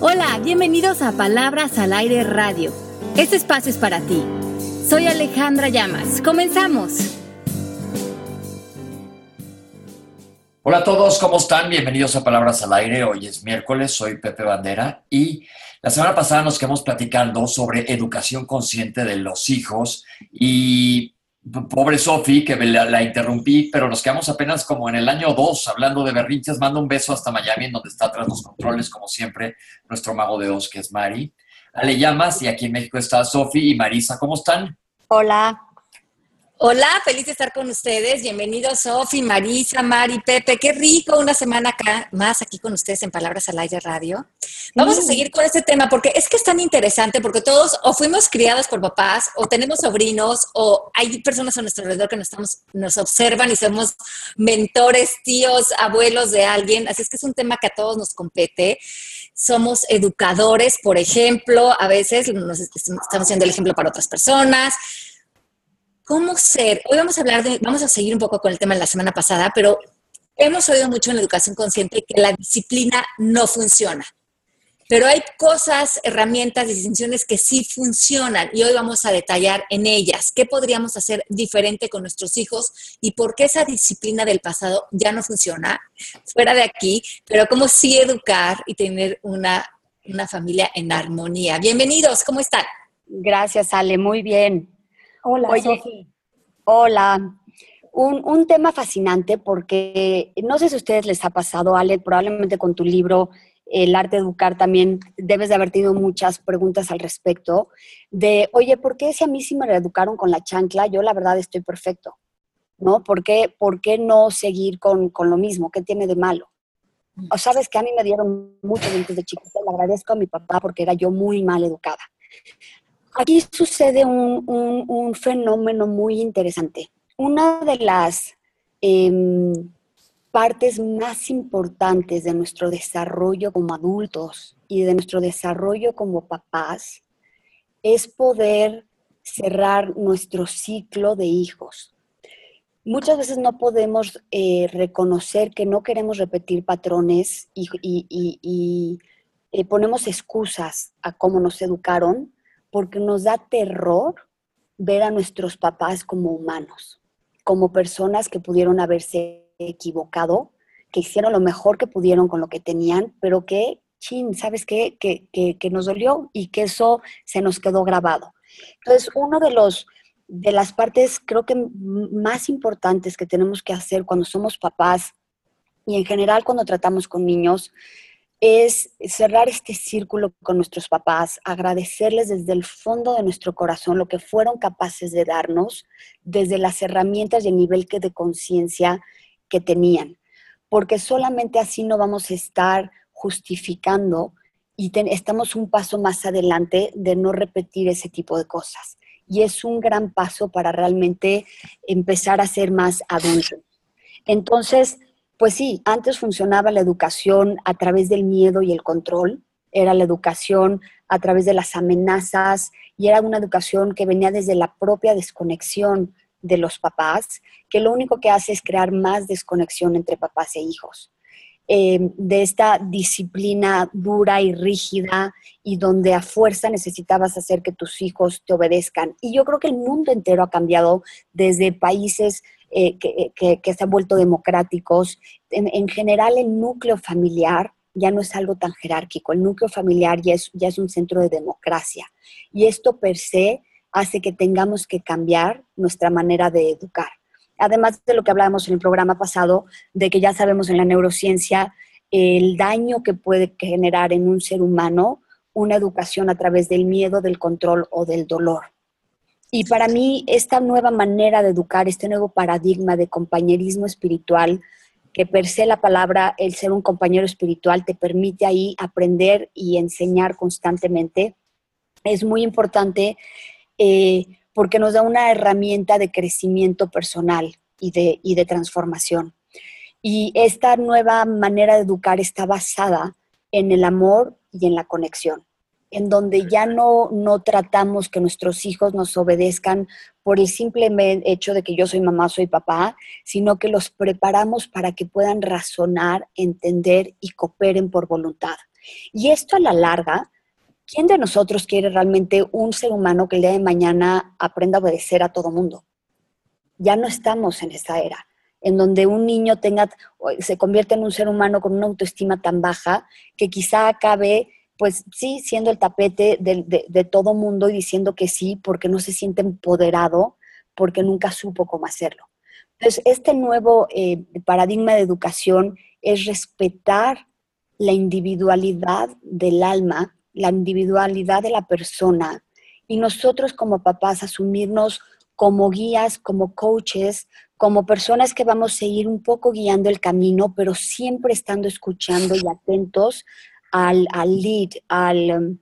Hola, bienvenidos a Palabras al Aire Radio. Este espacio es para ti. Soy Alejandra Llamas. Comenzamos. Hola a todos, ¿cómo están? Bienvenidos a Palabras al Aire. Hoy es miércoles, soy Pepe Bandera y la semana pasada nos quedamos platicando sobre educación consciente de los hijos y pobre Sofi, que la, interrumpí, pero nos quedamos apenas como en el año 2 hablando de berrinches. Mando un beso hasta Miami, en donde está tras los controles, como siempre, nuestro mago de dos, que es Mari. Ale Llamas, y aquí en México está Sofi y Marisa. ¿Cómo están? Hola. Hola, feliz de estar con ustedes. Bienvenidos, Sofi, Marisa, Mari, Pepe. Qué rico una semana acá, más aquí con ustedes en Palabras al Aire Radio. Vamos a seguir con este tema porque es que es tan interesante porque todos o fuimos criados por papás o tenemos sobrinos o hay personas a nuestro alrededor que nos, estamos, nos observan y somos mentores, tíos, abuelos de alguien. Así es que es un tema que a todos nos compete. Somos educadores, por ejemplo, a veces nos estamos siendo el ejemplo para otras personas ¿Cómo ser? Hoy vamos a hablar de, vamos a seguir un poco con el tema de la semana pasada, pero hemos oído mucho en la educación consciente que la disciplina no funciona. Pero hay cosas, herramientas, distinciones que sí funcionan y hoy vamos a detallar en ellas qué podríamos hacer diferente con nuestros hijos y por qué esa disciplina del pasado ya no funciona fuera de aquí, pero cómo sí educar y tener una, una familia en armonía. Bienvenidos, ¿cómo están? Gracias, Ale, muy bien. Hola, Sofi. Hola. Un, tema fascinante porque no sé si a ustedes les ha pasado, Ale, probablemente con tu libro El arte de educar también debes de haber tenido muchas preguntas al respecto de, oye, ¿por qué si a mí sí me reeducaron con la chancla? Yo la verdad estoy perfecto, ¿no? ¿Por qué, por qué no seguir con, lo mismo? ¿Qué tiene de malo? O sabes que a mí me dieron mucho antes de chiquita, le agradezco a mi papá porque era yo muy mal educada. Aquí sucede un, fenómeno muy interesante. Una de las em, partes más importantes de nuestro desarrollo como adultos y de nuestro desarrollo como papás es poder cerrar nuestro ciclo de hijos. Muchas veces no podemos eh, reconocer que no queremos repetir patrones y, eh, ponemos excusas a cómo nos educaron porque nos da terror ver a nuestros papás como humanos, como personas que pudieron haberse equivocado, que hicieron lo mejor que pudieron con lo que tenían, pero que, chin, ¿sabes qué? Que, que, nos dolió y que eso se nos quedó grabado. Entonces, uno de los de las partes creo que más importantes que tenemos que hacer cuando somos papás y en general cuando tratamos con niños es cerrar este círculo con nuestros papás, agradecerles desde el fondo de nuestro corazón lo que fueron capaces de darnos, desde las herramientas y el nivel de conciencia que tenían, porque solamente así no vamos a estar justificando y estamos un paso más adelante de no repetir ese tipo de cosas. Y es un gran paso para realmente empezar a ser más adultos. Entonces, pues sí, antes funcionaba la educación a través del miedo y el control, era la educación a través de las amenazas y era una educación que venía desde la propia desconexión de los papás, que lo único que hace es crear más desconexión entre papás e hijos. Em, de esta disciplina dura y rígida y donde a fuerza necesitabas hacer que tus hijos te obedezcan. Y yo creo que el mundo entero ha cambiado desde países eh, que, se han vuelto democráticos. En, general, el núcleo familiar ya no es algo tan jerárquico, el núcleo familiar ya es, ya es un centro de democracia. Y esto per se hace que tengamos que cambiar nuestra manera de educar. Además de lo que hablábamos en el programa pasado, de que ya sabemos en la neurociencia el daño que puede generar en un ser humano una educación a través del miedo, del control o del dolor. Y para mí, esta nueva manera de educar, este nuevo paradigma de compañerismo espiritual, que per se la palabra, el ser un compañero espiritual, te permite ahí aprender y enseñar constantemente, es muy importante eh, porque nos da una herramienta de crecimiento personal y de, y de transformación. Y esta nueva manera de educar está basada en el amor y en la conexión en donde ya no, no tratamos que nuestros hijos nos obedezcan por el simple hecho de que yo soy mamá, soy papá, sino que los preparamos para que puedan razonar, entender y cooperen por voluntad. Y esto a la larga, ¿quién de nosotros quiere realmente un ser humano que el día de mañana aprenda a obedecer a todo mundo? Ya no estamos en esa era en donde un niño tenga, se convierte en un ser humano con una autoestima tan baja que quizá acabe, pues sí, siendo el tapete de, de todo mundo y diciendo que sí porque no se siente empoderado, porque nunca supo cómo hacerlo. Entonces, este nuevo eh, paradigma de educación es respetar la individualidad del alma, la individualidad de la persona, y nosotros como papás asumirnos como guías, como coaches, como personas que vamos a seguir un poco guiando el camino, pero siempre estando escuchando y atentos al, lead, al, um,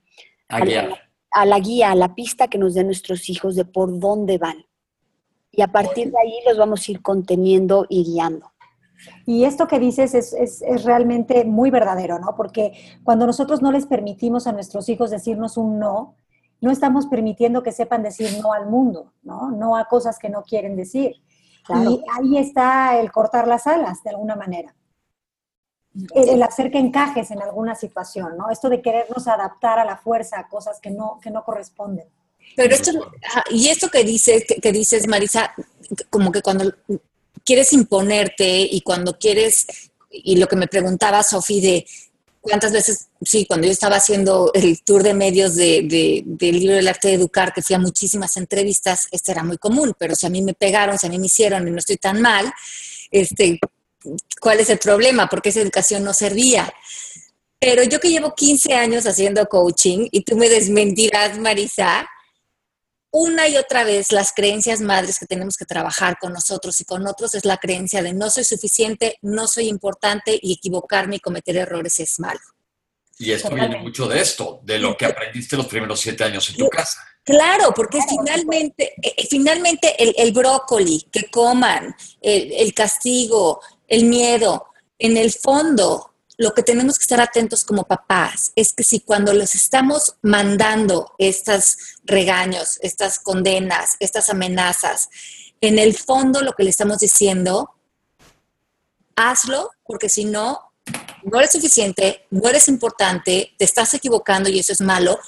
a, a la guía, a la pista que nos den nuestros hijos de por dónde van y a partir de ahí los vamos a ir conteniendo y guiando. Y esto que dices es, es, es, realmente muy verdadero, ¿no? Porque cuando nosotros no les permitimos a nuestros hijos decirnos un no, no estamos permitiendo que sepan decir no al mundo, ¿no? No a cosas que no quieren decir. Y ahí está el cortar las alas, de alguna manera. El, hacer que encajes en alguna situación, ¿no? Esto de querernos adaptar a la fuerza a cosas que no, que no corresponden. Pero esto, y esto que dices, que, dices, Marisa, como que cuando quieres imponerte y cuando quieres, y lo que me preguntaba Sofi de cuántas veces, sí, cuando yo estaba haciendo el tour de medios de, del libro del arte de educar, que fui a muchísimas entrevistas, esto era muy común, pero si a mí me pegaron, si a mí me hicieron y no estoy tan mal, este, ¿cuál es el problema? Porque esa educación no servía. Pero yo que llevo 15 años haciendo coaching, y tú me desmentirás, Marisa, una y otra vez las creencias madres que tenemos que trabajar con nosotros y con otros es la creencia de no soy suficiente, no soy importante y equivocarme y cometer errores es malo. Y esto viene mucho de esto, de lo que aprendiste los primeros siete años en tu casa. Claro, porque finalmente, eh, eh, finalmente el, brócoli, que coman, el castigo, el miedo, en el fondo lo que tenemos que estar atentos como papás es que si cuando les estamos mandando estos regaños, estas condenas, estas amenazas, en el fondo lo que le estamos diciendo, hazlo, porque si no, no eres suficiente, no eres importante, te estás equivocando y eso es malo.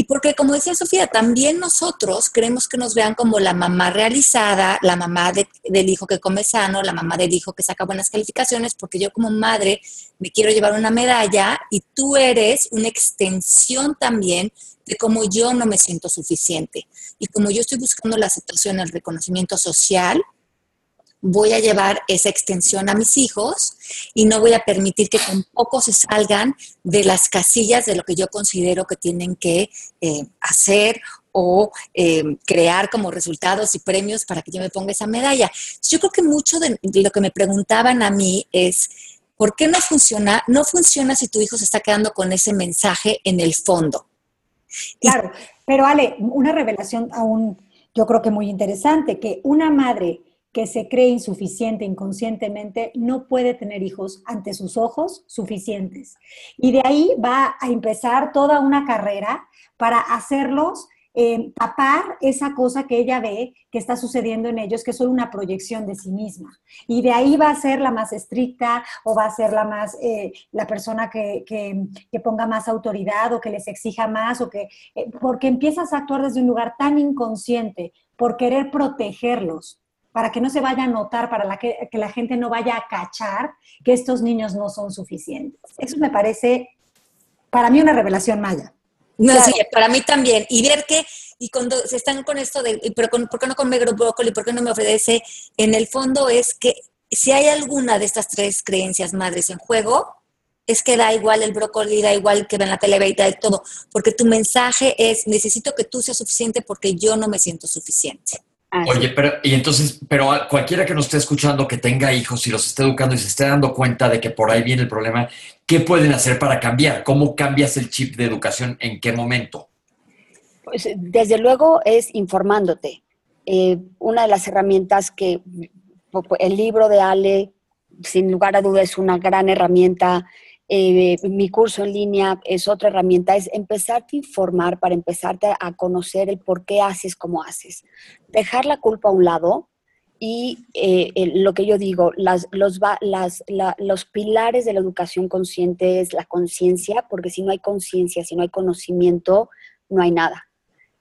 Y porque, como decía Sofía, también nosotros queremos que nos vean como la mamá realizada, la mamá del hijo que come sano, la mamá del hijo que saca buenas calificaciones, porque yo como madre me quiero llevar una medalla y tú eres una extensión también de cómo yo no me siento suficiente. Y como yo estoy buscando la aceptación, el reconocimiento social, voy a llevar esa extensión a mis hijos y no voy a permitir que tampoco se salgan de las casillas de lo que yo considero que tienen que eh, hacer o eh, crear como resultados y premios para que yo me ponga esa medalla. Yo creo que mucho de, lo que me preguntaban a mí es, ¿por qué no funciona? No funciona si tu hijo se está quedando con ese mensaje en el fondo. Claro, pero Ale, una revelación aún yo creo que muy interesante, que una madre que se cree insuficiente inconscientemente no puede tener hijos ante sus ojos suficientes. Y de ahí va a empezar toda una carrera para hacerlos eh, tapar esa cosa que ella ve que está sucediendo en ellos, que es solo una proyección de sí misma. Y de ahí va a ser la más estricta o va a ser la más, eh, la persona que, ponga más autoridad o que les exija más, o que, eh, porque empiezas a actuar desde un lugar tan inconsciente por querer protegerlos, para que no se vaya a notar, para que, la gente no vaya a cachar que estos niños no son suficientes. Eso me parece, para mí, una revelación maya. No, sí, para mí también. Y ver que, y cuando se están con esto de, pero ¿por qué no come brócoli? ¿Por qué no me ofrece? En el fondo es que si hay alguna de estas tres creencias madres en juego, es que da igual el brócoli, da igual que ven la televisión, y todo, porque tu mensaje es, necesito que tú seas suficiente porque yo no me siento suficiente. Oye, pero, y entonces, pero cualquiera que nos esté escuchando que tenga hijos y los esté educando y se esté dando cuenta de que por ahí viene el problema, ¿qué pueden hacer para cambiar? ¿Cómo cambias el chip de educación? ¿En qué momento? Pues desde luego es informándote. Eh, una de las herramientas que el libro de Ale, sin lugar a dudas, es una gran herramienta eh, mi curso en línea es otra herramienta, es empezarte a informar para empezarte a conocer el por qué haces como haces. Dejar la culpa a un lado y eh, lo que yo digo, las, los, las, los pilares de la educación consciente es la conciencia, porque si no hay conciencia, si no hay conocimiento, no hay nada.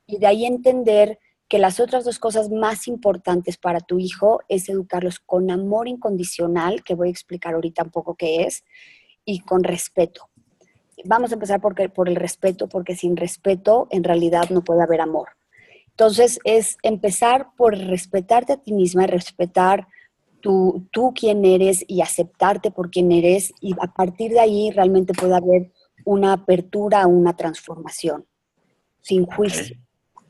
Y de ahí entender que las otras dos cosas más importantes para tu hijo es educarlos con amor incondicional, que voy a explicar ahorita un poco qué es, y con respeto. Vamos a empezar por, por el respeto, porque sin respeto en realidad no puede haber amor. Entonces es empezar por respetarte a ti misma, respetar tú, tú quién eres y aceptarte por quién eres y a partir de ahí realmente puede haber una apertura, una transformación, sin juicio,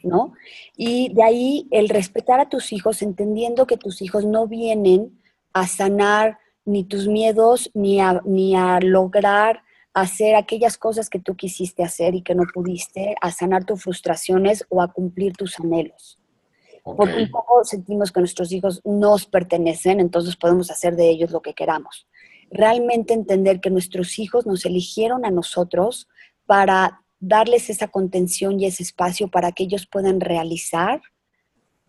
¿no? Y de ahí el respetar a tus hijos, entendiendo que tus hijos no vienen a sanar ni tus miedos, ni a, ni a lograr hacer aquellas cosas que tú quisiste hacer y que no pudiste, a sanar tus frustraciones o a cumplir tus anhelos. Porque un poco sentimos que nuestros hijos nos pertenecen, entonces podemos hacer de ellos lo que queramos. Realmente entender que nuestros hijos nos eligieron a nosotros para darles esa contención y ese espacio para que ellos puedan realizar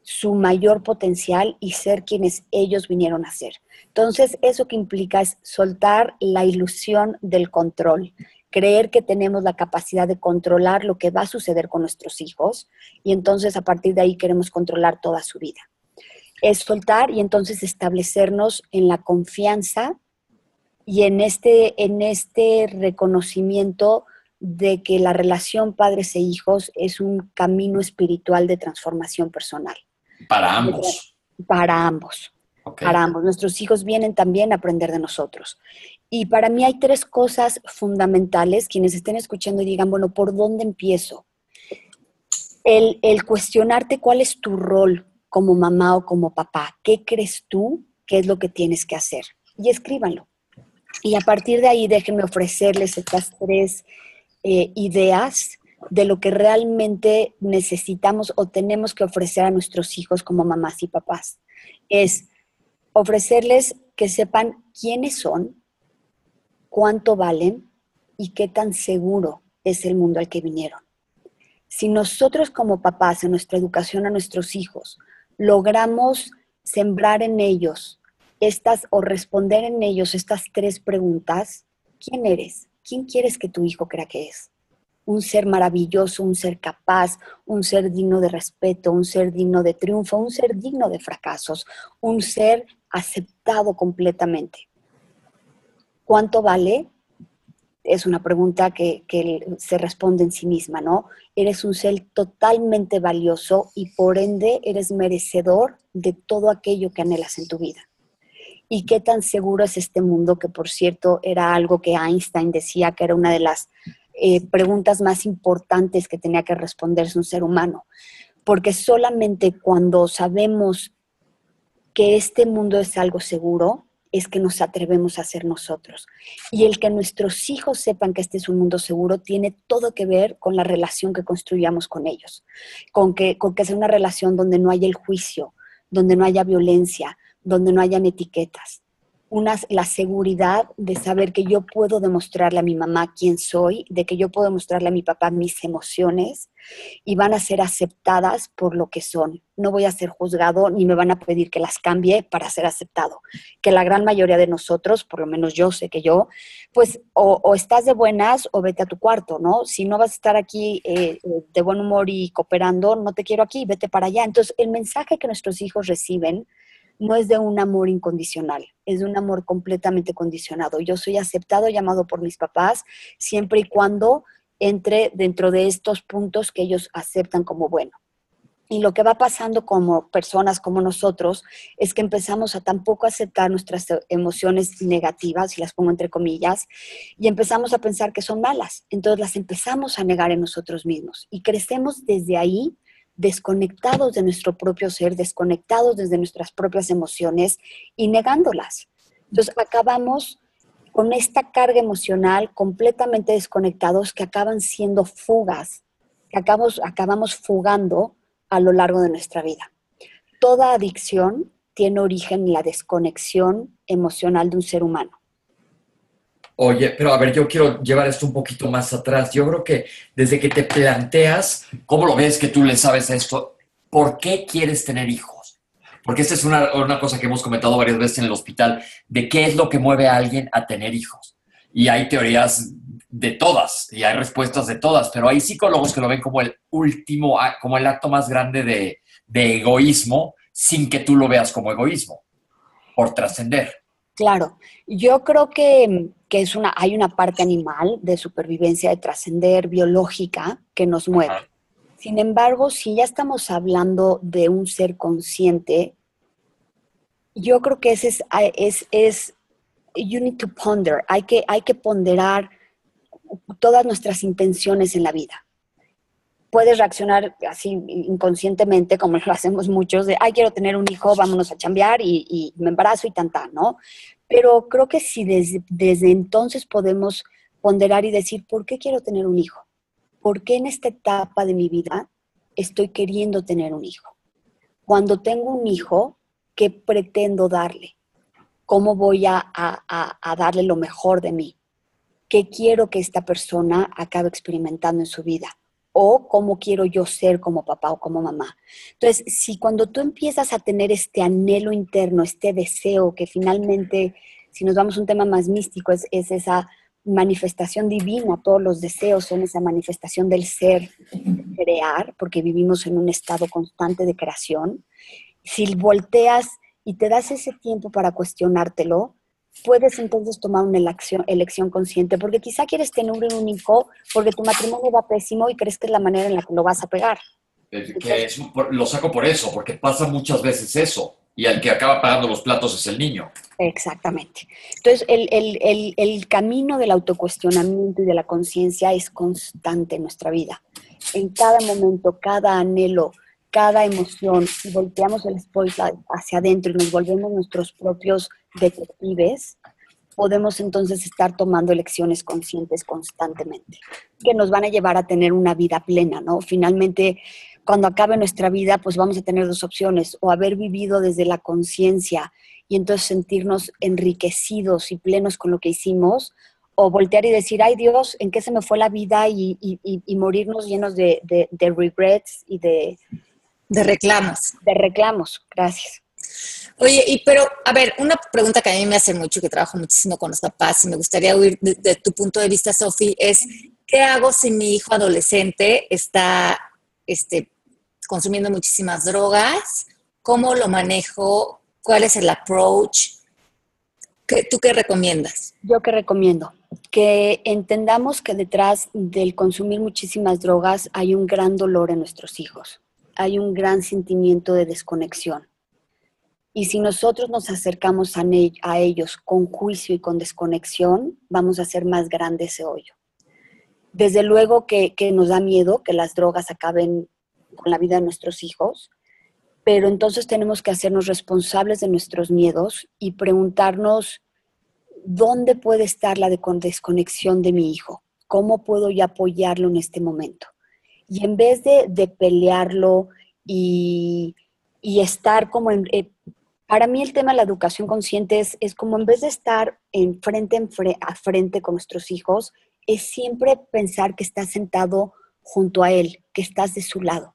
su mayor potencial y ser quienes ellos vinieron a ser. Entonces, eso que implica es soltar la ilusión del control, creer que tenemos la capacidad de controlar lo que va a suceder con nuestros hijos y entonces a partir de ahí queremos controlar toda su vida. Es soltar y entonces establecernos en la confianza y en este, en este reconocimiento de que la relación padres e hijos es un camino espiritual de transformación personal. Para ambos. Para ambos. Para ambos. Nuestros hijos vienen también a aprender de nosotros. Y para mí hay tres cosas fundamentales. Quienes estén escuchando y digan, bueno, ¿por dónde empiezo? El, el cuestionarte cuál es tu rol como mamá o como papá. ¿Qué crees tú que es lo que tienes que hacer? Y escríbanlo. Y a partir de ahí déjenme ofrecerles estas tres eh, ideas de lo que realmente necesitamos o tenemos que ofrecer a nuestros hijos como mamás y papás. Es ofrecerles que sepan quiénes son, cuánto valen y qué tan seguro es el mundo al que vinieron. Si nosotros como papás en nuestra educación a nuestros hijos logramos sembrar en ellos estas o responder en ellos estas tres preguntas, ¿quién eres? ¿Quién quieres que tu hijo crea que es? Un ser maravilloso, un ser capaz, un ser digno de respeto, un ser digno de triunfo, un ser digno de fracasos, un ser aceptado completamente. ¿Cuánto vale? Es una pregunta que, se responde en sí misma, ¿no? Eres un ser totalmente valioso y por ende eres merecedor de todo aquello que anhelas en tu vida. ¿Y qué tan seguro es este mundo? Que por cierto era algo que Einstein decía que era una de las eh, preguntas más importantes que tenía que responderse un ser humano, porque solamente cuando sabemos que este mundo es algo seguro, es que nos atrevemos a ser nosotros. Y el que nuestros hijos sepan que este es un mundo seguro tiene todo que ver con la relación que construyamos con ellos, con que, con que sea una relación donde no haya el juicio, donde no haya violencia, donde no hayan etiquetas una, la seguridad de saber que yo puedo demostrarle a mi mamá quién soy, de que yo puedo demostrarle a mi papá mis emociones y van a ser aceptadas por lo que son. No voy a ser juzgado ni me van a pedir que las cambie para ser aceptado. Que la gran mayoría de nosotros, por lo menos yo sé que yo, pues o, estás de buenas o vete a tu cuarto, ¿no? Si no vas a estar aquí eh, de buen humor y cooperando, no te quiero aquí, vete para allá. Entonces, el mensaje que nuestros hijos reciben no es de un amor incondicional, es de un amor completamente condicionado. Yo soy aceptado, llamado por mis papás, siempre y cuando entre dentro de estos puntos que ellos aceptan como bueno. Y lo que va pasando como personas como nosotros es que empezamos a tampoco aceptar nuestras emociones negativas, y las pongo entre comillas, y empezamos a pensar que son malas. Entonces las empezamos a negar en nosotros mismos. Y crecemos desde ahí desconectados de nuestro propio ser, desconectados desde nuestras propias emociones y negándolas. Entonces acabamos con esta carga emocional completamente desconectados que acaban siendo fugas, que acabamos, acabamos fugando a lo largo de nuestra vida. Toda adicción tiene origen en la desconexión emocional de un ser humano. Oye, pero a ver, yo quiero llevar esto un poquito más atrás. Yo creo que desde que te planteas, ¿cómo lo ves que tú le sabes a esto? ¿Por qué quieres tener hijos? porque esa es una, una, cosa que hemos comentado varias veces en el hospital, de qué es lo que mueve a alguien a tener hijos. Y hay teorías de todas, y hay respuestas de todas, pero hay psicólogos que lo ven como el último, como el acto más grande de, de egoísmo, sin que tú lo veas como egoísmo, por trascender. Claro, yo creo que, que, es una, hay una parte animal de supervivencia, de trascender biológica que nos mueve. Sin embargo, si ya estamos hablando de un ser consciente, yo creo que ese es, es, es you need to ponder, hay que, hay que ponderar todas nuestras intenciones en la vida. Puedes reaccionar así inconscientemente, como lo hacemos muchos, de, ay, quiero tener un hijo, vámonos a chambear y, me embarazo y tanta, ¿no? Pero creo que si desde, desde entonces podemos ponderar y decir, ¿por qué quiero tener un hijo? ¿por qué en esta etapa de mi vida estoy queriendo tener un hijo? Cuando tengo un hijo, ¿qué pretendo darle? ¿Cómo voy a, darle lo mejor de mí? ¿Qué quiero que esta persona acabe experimentando en su vida? O cómo quiero yo ser como papá o como mamá. Entonces, si cuando tú empiezas a tener este anhelo interno, este deseo que finalmente, si nos vamos a un tema más místico, es, es esa manifestación divina, todos los deseos son esa manifestación del ser, crear, porque vivimos en un estado constante de creación. Si volteas y te das ese tiempo para cuestionártelo, puedes entonces tomar una elección, elección consciente, porque quizá quieres tener un hijo porque tu matrimonio va pésimo y crees que es la manera en la que lo vas a pegar. lo saco por eso, porque pasa muchas veces eso y el que acaba pagando los platos es el niño. Exactamente. Entonces, el, camino del autocuestionamiento y de la conciencia es constante en nuestra vida. En cada momento, cada anhelo, cada emoción, si volteamos el spotlight hacia adentro y nos volvemos nuestros propios detectives, podemos entonces estar tomando elecciones conscientes constantemente, que nos van a llevar a tener una vida plena, ¿no? Finalmente, cuando acabe nuestra vida, pues vamos a tener dos opciones, o haber vivido desde la conciencia y entonces sentirnos enriquecidos y plenos con lo que hicimos, o voltear y decir, ay Dios, ¿en qué se me fue la vida? Y, morirnos llenos de, regrets y de... De reclamos. De reclamos, gracias. Oye, y pero, a ver, una pregunta que a mí me hace mucho, que trabajo muchísimo con los papás y me gustaría oír de tu punto de vista, Sofi, es, ¿qué hago si mi hijo adolescente está este, consumiendo muchísimas drogas, cómo lo manejo, cuál es el approach. ¿Tú qué recomiendas? Yo qué recomiendo que entendamos que detrás del consumir muchísimas drogas hay un gran dolor en nuestros hijos, hay un gran sentimiento de desconexión. Y si nosotros nos acercamos a, ellos con juicio y con desconexión, vamos a hacer más grande ese hoyo. Desde luego que, nos da miedo que las drogas acaben con la vida de nuestros hijos, pero entonces tenemos que hacernos responsables de nuestros miedos y preguntarnos dónde puede estar la desconexión de mi hijo, cómo puedo yo apoyarlo en este momento. Y en vez de, pelearlo y, estar como en... Eh, para mí el tema de la educación consciente es, es como en vez de estar en frente, en a frente con nuestros hijos, es siempre pensar que estás sentado junto a él, que estás de su lado.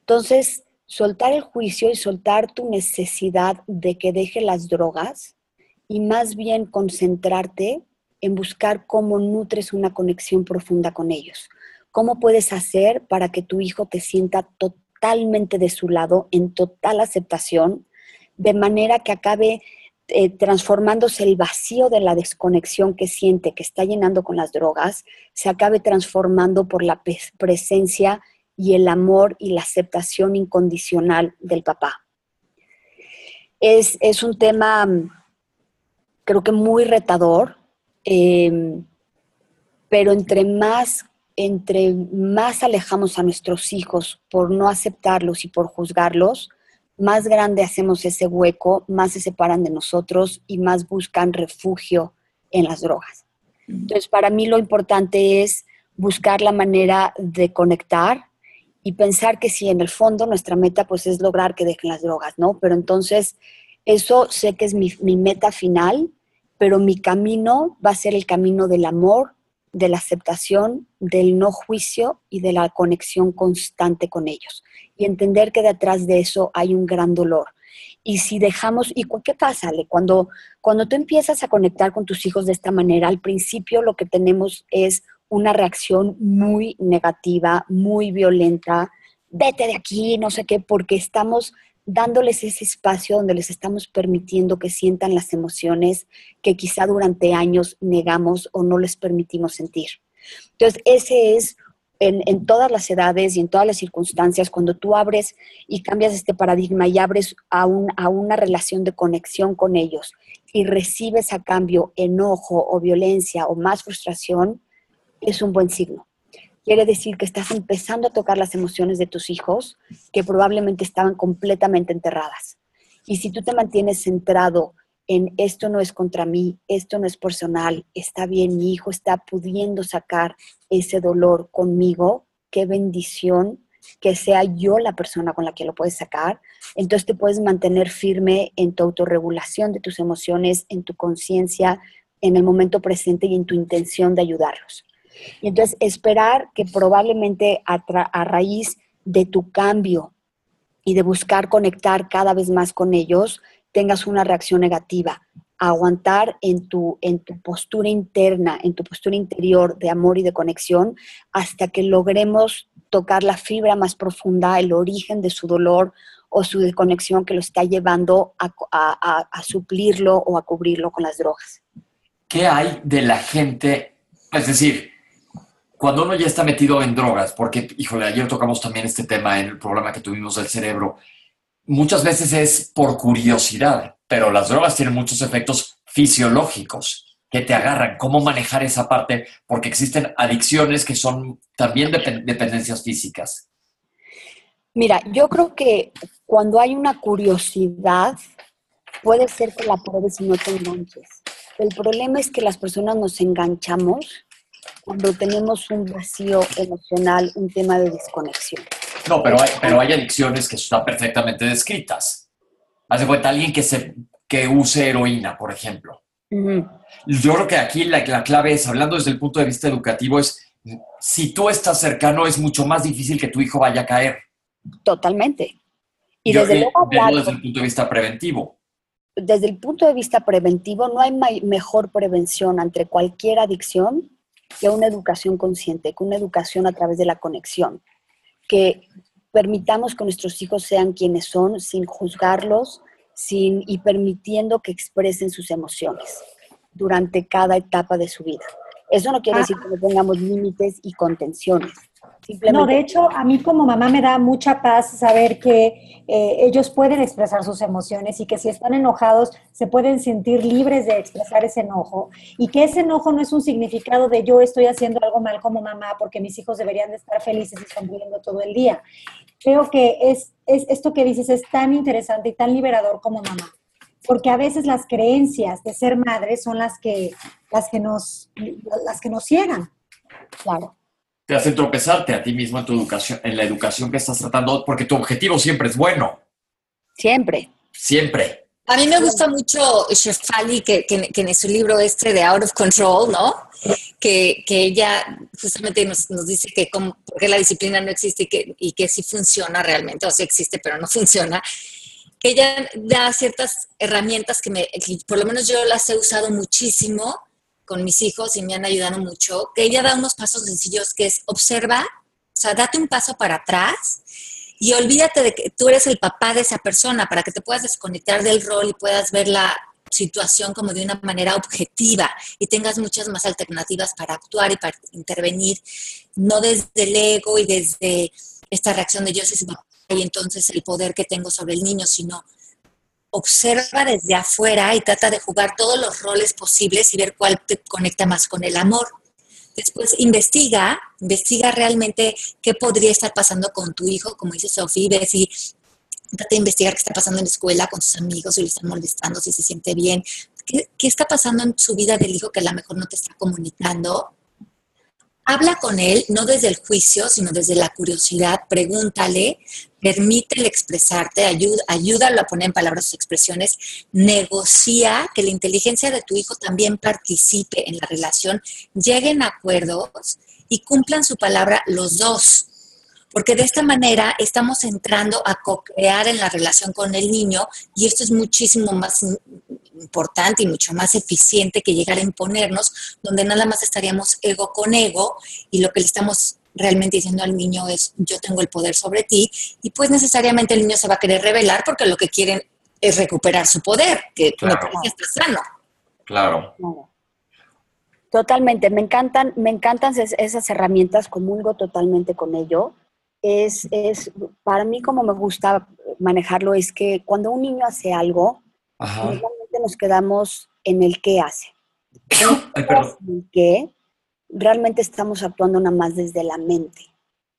Entonces, soltar el juicio y soltar tu necesidad de que deje las drogas y más bien concentrarte en buscar cómo nutres una conexión profunda con ellos. ¿Cómo puedes hacer para que tu hijo te sienta totalmente de su lado, en total aceptación, de manera que acabe eh, transformándose el vacío de la desconexión que siente, que está llenando con las drogas, se acabe transformando por la presencia y el amor y la aceptación incondicional del papá. Es, un tema, mm, creo que muy retador, em, pero entre más, entre más alejamos a nuestros hijos por no aceptarlos y por juzgarlos, más grande hacemos ese hueco, más se separan de nosotros y más buscan refugio en las drogas. Entonces, para mí lo importante es buscar la manera de conectar y pensar que si en el fondo nuestra meta pues es lograr que dejen las drogas, ¿no? Pero entonces, eso sé que es mi, mi meta final, pero mi camino va a ser el camino del amor, de la aceptación, del no juicio y de la conexión constante con ellos y entender que detrás de eso hay un gran dolor. Y si dejamos, ¿y qué pasa? Cuando, cuando tú empiezas a conectar con tus hijos de esta manera, al principio lo que tenemos es una reacción muy negativa, muy violenta, vete de aquí, no sé qué, porque estamos dándoles ese espacio donde les estamos permitiendo que sientan las emociones que quizá durante años negamos o no les permitimos sentir. Entonces, ese es en, todas las edades y en todas las circunstancias, cuando tú abres y cambias este paradigma y abres a, a una relación de conexión con ellos y recibes a cambio enojo o violencia o más frustración, es un buen signo. Quiere decir que estás empezando a tocar las emociones de tus hijos que probablemente estaban completamente enterradas. Y si tú te mantienes centrado en esto no es contra mí, esto no es personal, está bien, mi hijo está pudiendo sacar ese dolor conmigo, qué bendición que sea yo la persona con la que lo puedes sacar. Entonces te puedes mantener firme en tu autorregulación de tus emociones, en tu conciencia, en el momento presente y en tu intención de ayudarlos. Y entonces esperar que probablemente a, raíz de tu cambio y de buscar conectar cada vez más con ellos, tengas una reacción negativa. Aguantar en tu, en tu postura interna, en tu postura interior de amor y de conexión, hasta que logremos tocar la fibra más profunda, el origen de su dolor o su desconexión que lo está llevando a suplirlo o a cubrirlo con las drogas. ¿Qué hay de la gente? Es decir, cuando uno ya está metido en drogas, porque, híjole, ayer tocamos también este tema en el programa que tuvimos del cerebro, muchas veces es por curiosidad, pero las drogas tienen muchos efectos fisiológicos que te agarran. ¿Cómo manejar esa parte? Porque existen adicciones que son también dependencias físicas. Mira, yo creo que cuando hay una curiosidad, puede ser que la pruebes y no te enganches. El problema es que las personas nos enganchamos cuando tenemos un vacío emocional, un tema de desconexión. No, pero hay, pero hay adicciones que están perfectamente descritas. Haz de cuenta alguien que, se, que use heroína, por ejemplo. Yo creo que aquí la, la, clave es, hablando desde el punto de vista educativo, es si tú estás cercano, es mucho más difícil que tu hijo vaya a caer. Totalmente. Y desde, luego desde el punto de vista preventivo. Desde el punto de vista preventivo, no hay mejor prevención ante cualquier adicción que una educación consciente, que una educación a través de la conexión que permitamos que nuestros hijos sean quienes son sin juzgarlos sin, y permitiendo que expresen sus emociones durante cada etapa de su vida. Eso no quiere ah. decir que no tengamos límites y contenciones. No, de hecho, a mí como mamá me da mucha paz saber que eh, ellos pueden expresar sus emociones y que si están enojados se pueden sentir libres de expresar ese enojo y que ese enojo no es un significado de yo estoy haciendo algo mal como mamá porque mis hijos deberían de estar felices y sonriendo todo el día. Creo que es, es esto que dices es tan interesante y tan liberador como mamá porque a veces las creencias de ser madre son las que, las que, nos, las que nos ciegan. Claro te hacen tropezarte a ti mismo en tu educación, en la educación que estás tratando, porque tu objetivo siempre es bueno. Siempre. Siempre. A mí me gusta mucho Shefali, que, que, en su libro este de Out of Control, ¿no? Que, que ella justamente nos, nos dice que cómo, porque la disciplina no existe y que, y que sí funciona realmente, o sí existe, pero no funciona. Que ella da ciertas herramientas que, me, que por lo menos yo las he usado muchísimo con mis hijos y me han ayudado mucho, que ella da unos pasos sencillos que es observa, o sea, date un paso para atrás y olvídate de que tú eres el papá de esa persona para que te puedas desconectar del rol y puedas ver la situación como de una manera objetiva y tengas muchas más alternativas para actuar y para intervenir, no desde el ego y desde esta reacción de yo soy su y entonces el poder que tengo sobre el niño, sino observa desde afuera y trata de jugar todos los roles posibles y ver cuál te conecta más con el amor. Después investiga, investiga realmente qué podría estar pasando con tu hijo, como dice Sofía, ve si trata de investigar qué está pasando en la escuela con sus amigos, si le están molestando, si se siente bien, qué, qué está pasando en su vida del hijo que a lo mejor no te está comunicando habla con él no desde el juicio, sino desde la curiosidad, pregúntale, permítele expresarte, ayuda, ayúdalo a poner en palabras sus expresiones, negocia que la inteligencia de tu hijo también participe en la relación, lleguen a acuerdos y cumplan su palabra los dos. porque de esta manera estamos entrando a co-crear en la relación con el niño y esto es muchísimo más importante y mucho más eficiente que llegar a imponernos, donde nada más estaríamos ego con ego y lo que le estamos realmente diciendo al niño es yo tengo el poder sobre ti y pues necesariamente el niño se va a querer revelar porque lo que quieren es recuperar su poder, que me parece está sano. Claro. Totalmente, me encantan, me encantan esas herramientas, comulgo totalmente con ello. Es, es, para mí como me gusta manejarlo es que cuando un niño hace algo, normalmente nos quedamos en el qué hace. Ay, perdón. El qué, realmente estamos actuando nada más desde la mente,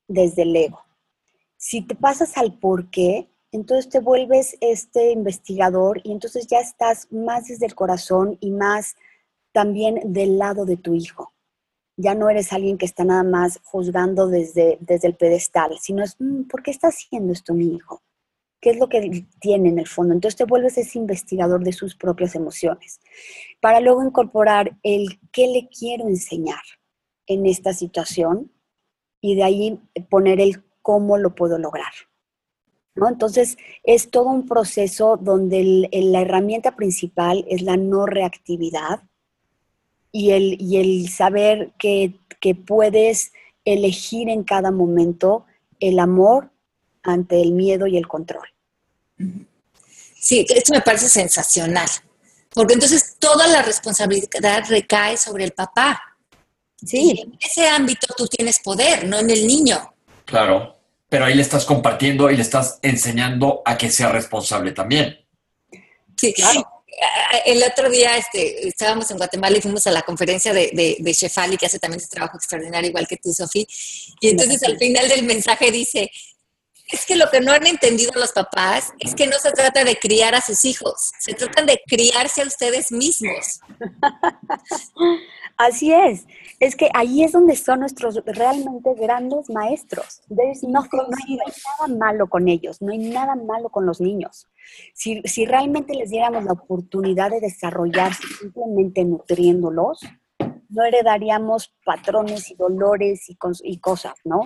desde el ego. Si te pasas al por qué, entonces te vuelves este investigador y entonces ya estás más desde el corazón y más también del lado de tu hijo. Ya no eres alguien que está nada más juzgando desde, desde el pedestal, sino es, mm, ¿por qué está haciendo esto mi hijo? ¿Qué es lo que tiene en el fondo? Entonces te vuelves ese investigador de sus propias emociones, para luego incorporar el qué le quiero enseñar en esta situación y de ahí poner el cómo lo puedo lograr. ¿no? Entonces, es todo un proceso donde la herramienta principal es la no reactividad y el, y el saber que, que puedes elegir en cada momento el amor ante el miedo y el control. Sí, esto me parece sensacional, porque entonces toda la responsabilidad recae sobre el papá. Sí. en ese ámbito tú tienes poder, no en el niño. Claro, pero ahí le estás compartiendo y le estás enseñando a que sea responsable también. Sí, claro. El otro día este, estábamos en Guatemala y fuimos a la conferencia de, de, de Shefali, que hace también ese trabajo extraordinario, igual que tú, Sofía. Y entonces al final del mensaje dice, es que lo que no han entendido los papás es que no se trata de criar a sus hijos, se trata de criarse a ustedes mismos. Así es, es que ahí es donde son nuestros realmente grandes maestros. no, no, hay nada malo con ellos, no hay nada malo con los niños. Si, si realmente les diéramos la oportunidad de desarrollarse simplemente nutriéndolos, no heredaríamos patrones y dolores y, y cosas, ¿no?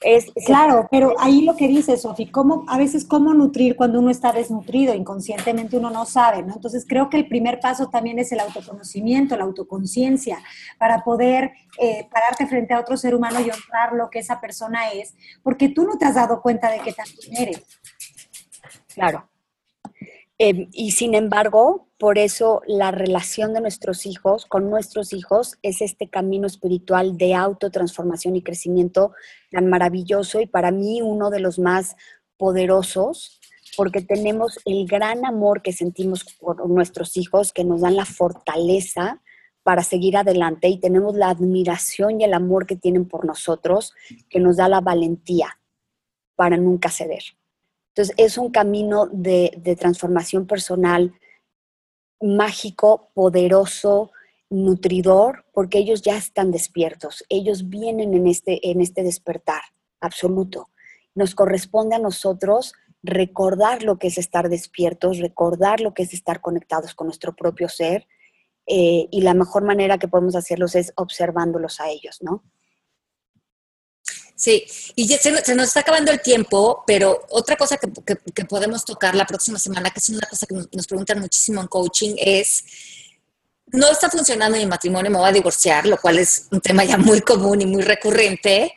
Es, claro, pero ahí lo que dice Sofi, cómo, a veces cómo nutrir cuando uno está desnutrido, inconscientemente uno no sabe, ¿no? Entonces creo que el primer paso también es el autoconocimiento, la autoconciencia, para poder eh, pararte frente a otro ser humano y honrar lo que esa persona es, porque tú no te has dado cuenta de que también eres. Claro. Em, y sin embargo, por eso la relación de nuestros hijos con nuestros hijos es este camino espiritual de autotransformación y crecimiento tan maravilloso y para mí uno de los más poderosos porque tenemos el gran amor que sentimos por nuestros hijos que nos dan la fortaleza para seguir adelante y tenemos la admiración y el amor que tienen por nosotros que nos da la valentía para nunca ceder. Entonces, es un camino de, transformación personal mágico, poderoso, nutridor, porque ellos ya están despiertos, ellos vienen en este, en este despertar absoluto. Nos corresponde a nosotros recordar lo que es estar despiertos, recordar lo que es estar conectados con nuestro propio ser, eh, y la mejor manera que podemos hacerlos es observándolos a ellos, ¿no? Sí, y ya se, nos está acabando el tiempo, pero otra cosa que, podemos tocar la próxima semana, que es una cosa que nos, preguntan muchísimo en coaching, es, no está funcionando mi matrimonio, me voy a divorciar, lo cual es un tema ya muy común y muy recurrente.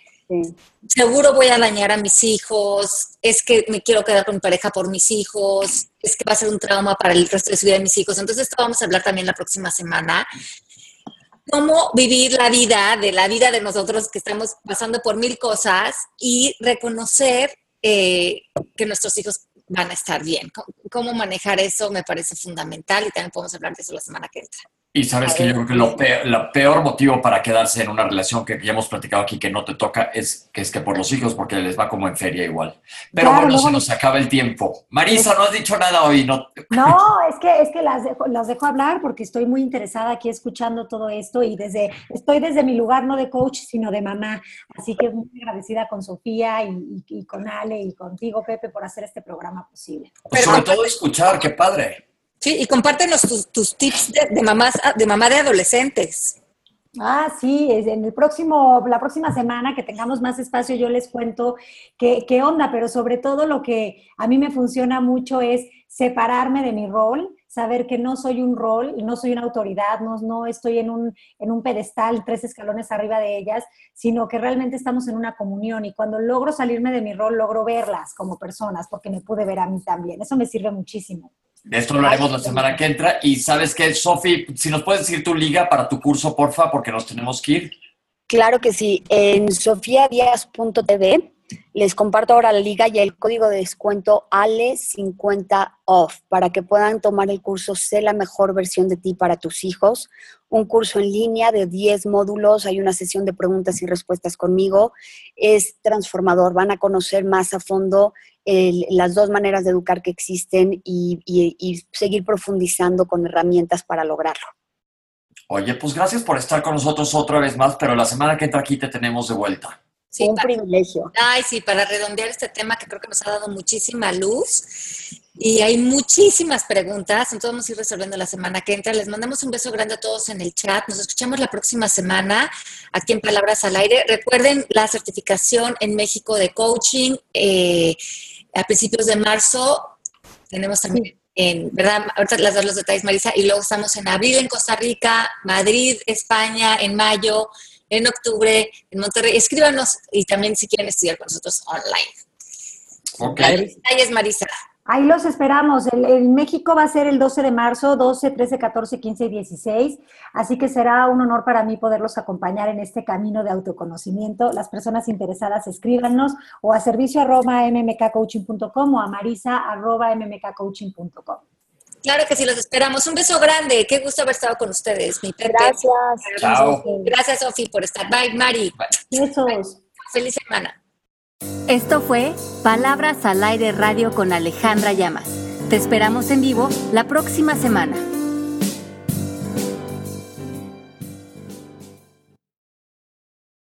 Seguro voy a dañar a mis hijos, es que me quiero quedar con mi pareja por mis hijos, es que va a ser un trauma para el resto de su vida de mis hijos. Entonces, esto vamos a hablar también la próxima semana cómo vivir la vida, de la vida de nosotros que estamos pasando por mil cosas y reconocer eh, que nuestros hijos van a estar bien. Cómo manejar eso me parece fundamental y también podemos hablar de eso la semana que entra. Y sabes que yo creo que lo peor, peor motivo para quedarse en una relación que ya hemos platicado aquí que no te toca es que es que por los hijos, porque les va como en feria igual. Pero bueno, se nos acaba el tiempo. Marisa, no has dicho nada hoy, ¿no? No, es que, es que las, dejo, las dejo hablar porque estoy muy interesada aquí escuchando todo esto y desde, estoy desde mi lugar no de coach, sino de mamá. Así que muy agradecida con Sofía y, con Ale y contigo, Pepe, por hacer este programa posible. Pues sobre todo escuchar, qué padre. Sí, y compártenos tus, tips de, mamás, de mamá de adolescentes. Ah, sí, en el próximo, la próxima semana que tengamos más espacio yo les cuento qué, qué onda, pero sobre todo lo que a mí me funciona mucho es separarme de mi rol, saber que no soy un rol, no soy una autoridad, no, no estoy en un, en un pedestal, tres escalones arriba de ellas, sino que realmente estamos en una comunión y cuando logro salirme de mi rol, logro verlas como personas, porque me pude ver a mí también. Eso me sirve muchísimo. De esto lo haremos la semana que entra. Y sabes qué, Sofi, si nos puedes decir tu liga para tu curso, porfa, porque nos tenemos que ir. Claro que sí. En sofiadias.tv les comparto ahora la liga y el código de descuento ALE50OFF para que puedan tomar el curso Sé la mejor versión de ti para tus hijos. Un curso en línea de 10 módulos, hay una sesión de preguntas y respuestas conmigo. Es transformador, van a conocer más a fondo las dos maneras de educar que existen y seguir profundizando con herramientas para lograrlo. Oye, pues gracias por estar con nosotros otra vez más, pero la semana que entra aquí te tenemos de vuelta. un privilegio. Ay, sí, para redondear este tema que creo que nos ha dado muchísima luz y hay muchísimas preguntas, entonces vamos a ir resolviendo la semana que entra. Les mandamos un beso grande a todos en el chat. Nos escuchamos la próxima semana aquí en Palabras al Aire. Recuerden la certificación en México de coaching eh, a principios de marzo. Tenemos también en, ¿verdad? Ahorita las dos los detalles, Marisa, y luego estamos en abril en Costa Rica, Madrid, España, en mayo, en octubre, en Monterrey. Escríbanos y también si quieren estudiar con nosotros online. Ok. Detalles, Marisa. Ahí los esperamos. En México va a ser el 12 de marzo, 12, 13, 14, 15 y 16. Así que será un honor para mí poderlos acompañar en este camino de autoconocimiento. Las personas interesadas escríbanos o a servicio arroba mmkcoaching.com o a marisa arroba mmkcoaching.com. Claro que sí, los esperamos. Un beso grande. Qué gusto haber estado con ustedes, mi Pepe. Gracias. Chao. Gracias, Sofi, por estar. Bye, Mari. Besos. Feliz semana. Esto fue Palabras al Aire Radio con Alejandra Llamas. Te esperamos en vivo la próxima semana.